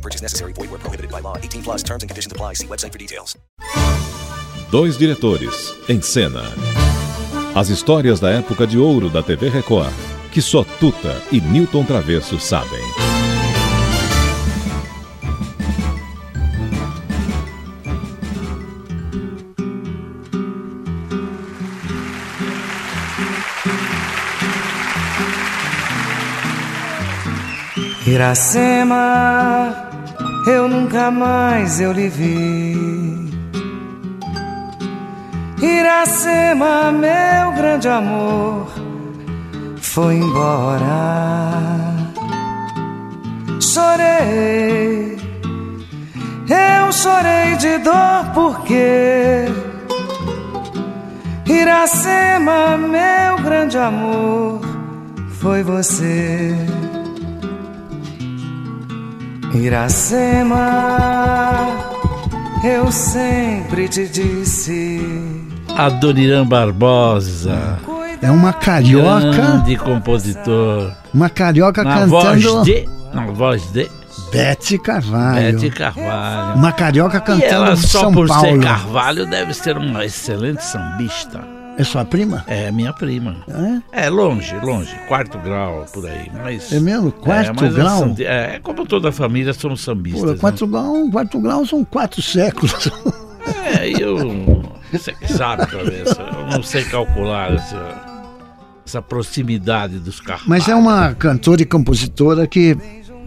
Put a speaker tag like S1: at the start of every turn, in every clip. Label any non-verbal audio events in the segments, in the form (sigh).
S1: No purchase necessary. Void where prohibited by law. 18 plus terms and conditions apply. See website for details.
S2: Dois diretores em cena. As histórias da época de ouro da TV Record, que só Tuta e Newton Travesso sabem.
S3: Iracema, eu nunca mais eu lhe vi. Iracema, meu grande amor, foi embora. Chorei, eu chorei de dor porque Iracema, meu grande amor, foi você. Iracema, eu sempre te disse.
S4: Adoniran Barbosa.
S5: É uma carioca.
S4: Grande compositor.
S5: Uma carioca
S4: na
S5: cantando.
S4: Voz de, na voz de
S5: Bete Carvalho.
S4: Bete Carvalho.
S5: Uma carioca cantando
S4: e ela, só
S5: São
S4: por
S5: Paulo.
S4: ser Carvalho, deve ser uma excelente sambista.
S5: É sua prima?
S4: É minha prima.
S5: É?
S4: É longe, longe, quarto grau por aí. Mas,
S5: É mesmo? Quarto
S4: mas
S5: grau?
S4: são- É, é como toda a família, somos sambistas.
S5: Pô,
S4: né?
S5: quatro, grau, quatro graus são quatro séculos.
S4: É, eu. Você que sabe, cabeça. Eu não sei calcular essa, essa proximidade dos carros.
S5: Mas é uma cantora e compositora que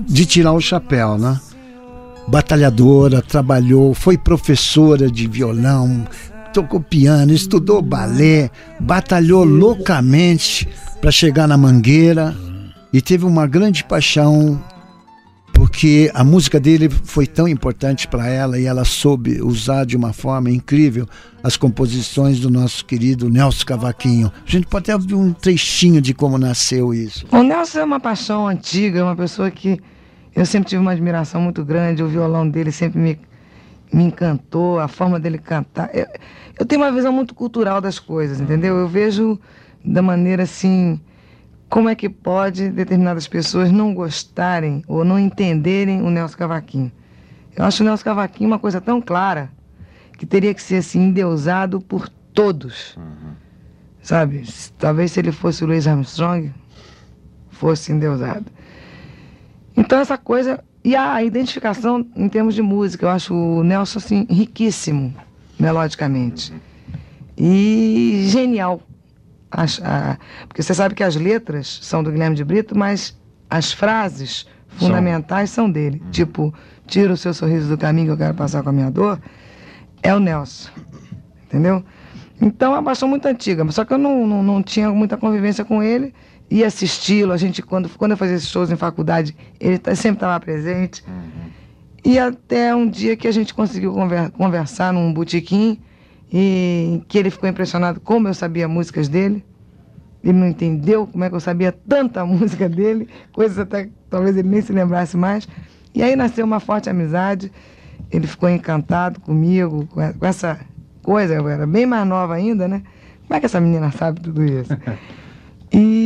S5: de tirar o chapéu, né? Batalhadora, trabalhou, foi professora de violão, tocou piano, estudou balé, batalhou loucamente para chegar na Mangueira e teve uma grande paixão porque a música dele foi tão importante para ela e ela soube usar de uma forma incrível as composições do nosso querido Nelson Cavaquinho. A gente pode até ouvir um trechinho de como nasceu isso.
S3: O Nelson é uma paixão antiga, uma pessoa que eu sempre tive uma admiração muito grande. O violão dele sempre me, me encantou, a forma dele cantar. Eu, eu tenho uma visão muito cultural das coisas, entendeu? Eu vejo da maneira assim. Como é que pode determinadas pessoas não gostarem ou não entenderem o Nelson Cavaquinho? Eu acho o Nelson Cavaquinho uma coisa tão clara que teria que ser assim endeusado por todos. Sabe? Talvez se ele fosse o Louis Armstrong, fosse endeusado. Então essa coisa e a identificação em termos de música, eu acho o Nelson assim riquíssimo melodicamente e genial. As- a- porque você sabe que as letras são do Guilherme de Brito, mas as frases fundamentais são dele. Tipo, tira o seu sorriso do caminho que eu quero passar com a minha dor, é o Nelson. Entendeu? Então é uma paixão muito antiga, só que eu não, não, não tinha muita convivência com ele. Ia assisti-lo, a gente, quando, quando eu fazia esses shows em faculdade, ele tá- sempre estava presente. E até um dia que a gente conseguiu conver- conversar num botequim e que ele ficou impressionado como eu sabia músicas dele. Ele não entendeu como é que eu sabia tanta (laughs) música dele, coisas até que talvez ele nem se lembrasse mais. E aí nasceu uma forte amizade. Ele ficou encantado comigo, com e- com essa coisa, eu era bem mais nova ainda, né? Como é que essa menina sabe tudo isso? (laughs)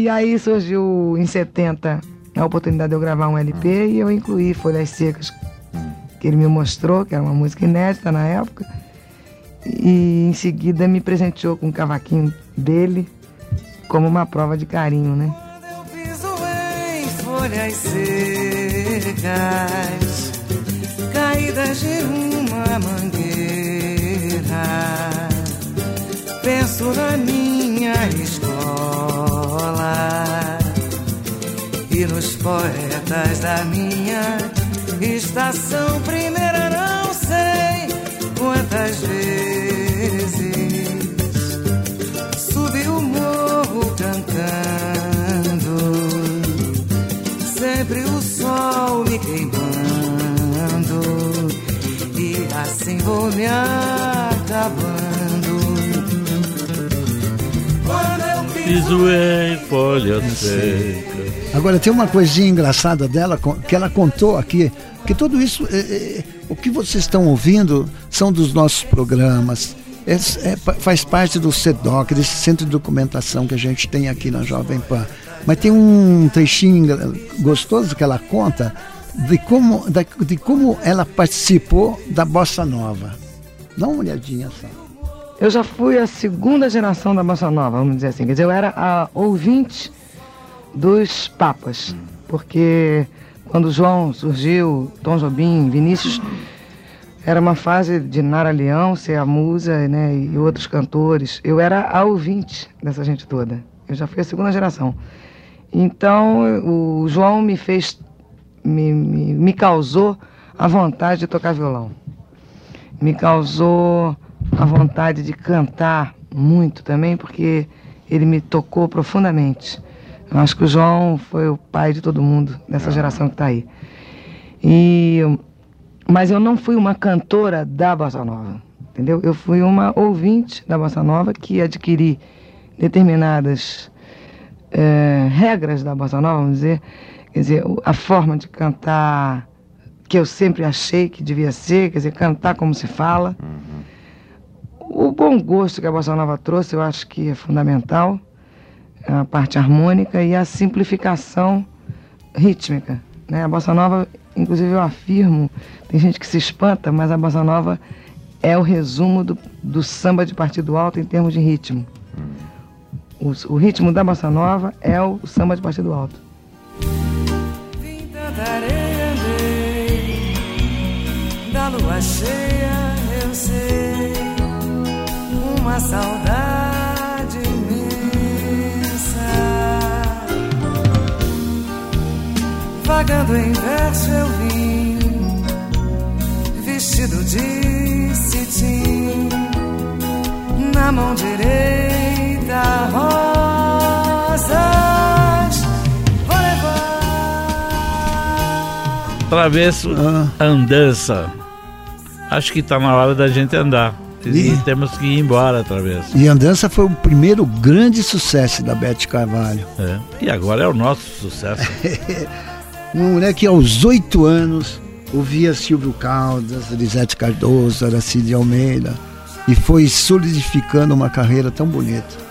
S3: E aí surgiu em 70 a oportunidade de eu gravar um LP e eu incluí Folhas Secas, que ele me mostrou, que era uma música inédita na época. E em seguida me presenteou com um cavaquinho dele, como uma prova de carinho, né?
S6: Piso em folhas secas, caídas de uma mangueira. Penso na minha escola poetas da minha estação primeira. Não sei quantas vezes subi o morro cantando, sempre o sol me queimando, e assim vou me acabando.
S4: Piso em folha seca.
S5: Agora tem uma coisinha engraçada dela que ela contou aqui, que tudo isso, é, é, o que vocês estão ouvindo são dos nossos programas. É- é faz parte do CEDOC, desse centro de documentação que a gente tem aqui na Jovem Pan. Mas tem um trechinho gostoso que ela conta de como, da- de como ela participou da Bossa Nova. Dá uma olhadinha só.
S3: Eu já fui a segunda geração da Bossa Nova, vamos dizer assim. Quer dizer, eu era a ouvinte dos papas. Porque quando João surgiu, Tom Jobim, Vinícius, era uma fase de Nara Leão ser a musa né, e outros cantores. Eu era a ouvinte dessa gente toda. Eu já fui a segunda geração. Então, o João me fez, me, me, me causou a vontade de tocar violão. Me causou a vontade de cantar muito também, porque ele me tocou profundamente. Eu acho que o João foi o pai de todo mundo dessa geração que está aí. E, mas eu não fui uma cantora da Bossa Nova, entendeu? Eu fui uma ouvinte da Bossa Nova que adquiri determinadas eh, regras da Bossa Nova, vamos dizer, quer dizer, a forma de cantar que eu sempre achei que devia ser, quer dizer, cantar como se fala. O bom gosto que a Bossa Nova trouxe, eu acho que é fundamental, a parte harmônica e a simplificação rítmica. Né? A Bossa Nova, inclusive eu afirmo, tem gente que se espanta, mas a Bossa Nova é o resumo do, do samba de partido alto em termos de ritmo. O, o ritmo da Bossa Nova é o samba de partido alto.
S6: Tanta areia, andei Da lua cheia, saudade imensa Vagando em verso eu vim Vestido de cetim Na mão direita rosas Vou levar
S4: Travesso
S5: Ah.
S4: Andança. Acho que tá na hora da gente andar. E,
S5: Ih.
S4: temos que ir embora, Travesso.
S5: E Andança foi o primeiro grande sucesso da Beth Carvalho.
S4: É. E agora é o nosso sucesso. (laughs)
S5: Uma mulher que aos oito anos ouvia Silvio Caldas, Elisete Cardoso, Aracide Almeida e foi solidificando uma carreira tão bonita.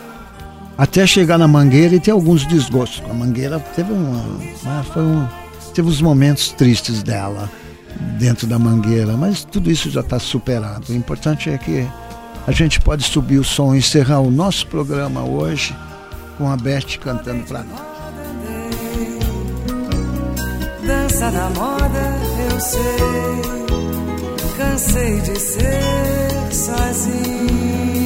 S5: Até chegar na Mangueira e ter alguns desgostos. A Mangueira teve uma, foi um, teve uns momentos tristes dela dentro da Mangueira, mas tudo isso já está superado. O importante é que a gente pode subir o som e encerrar o nosso programa hoje com a Beth cantando para nós.
S6: Dança da moda, eu sei. Cansei de ser sozinha.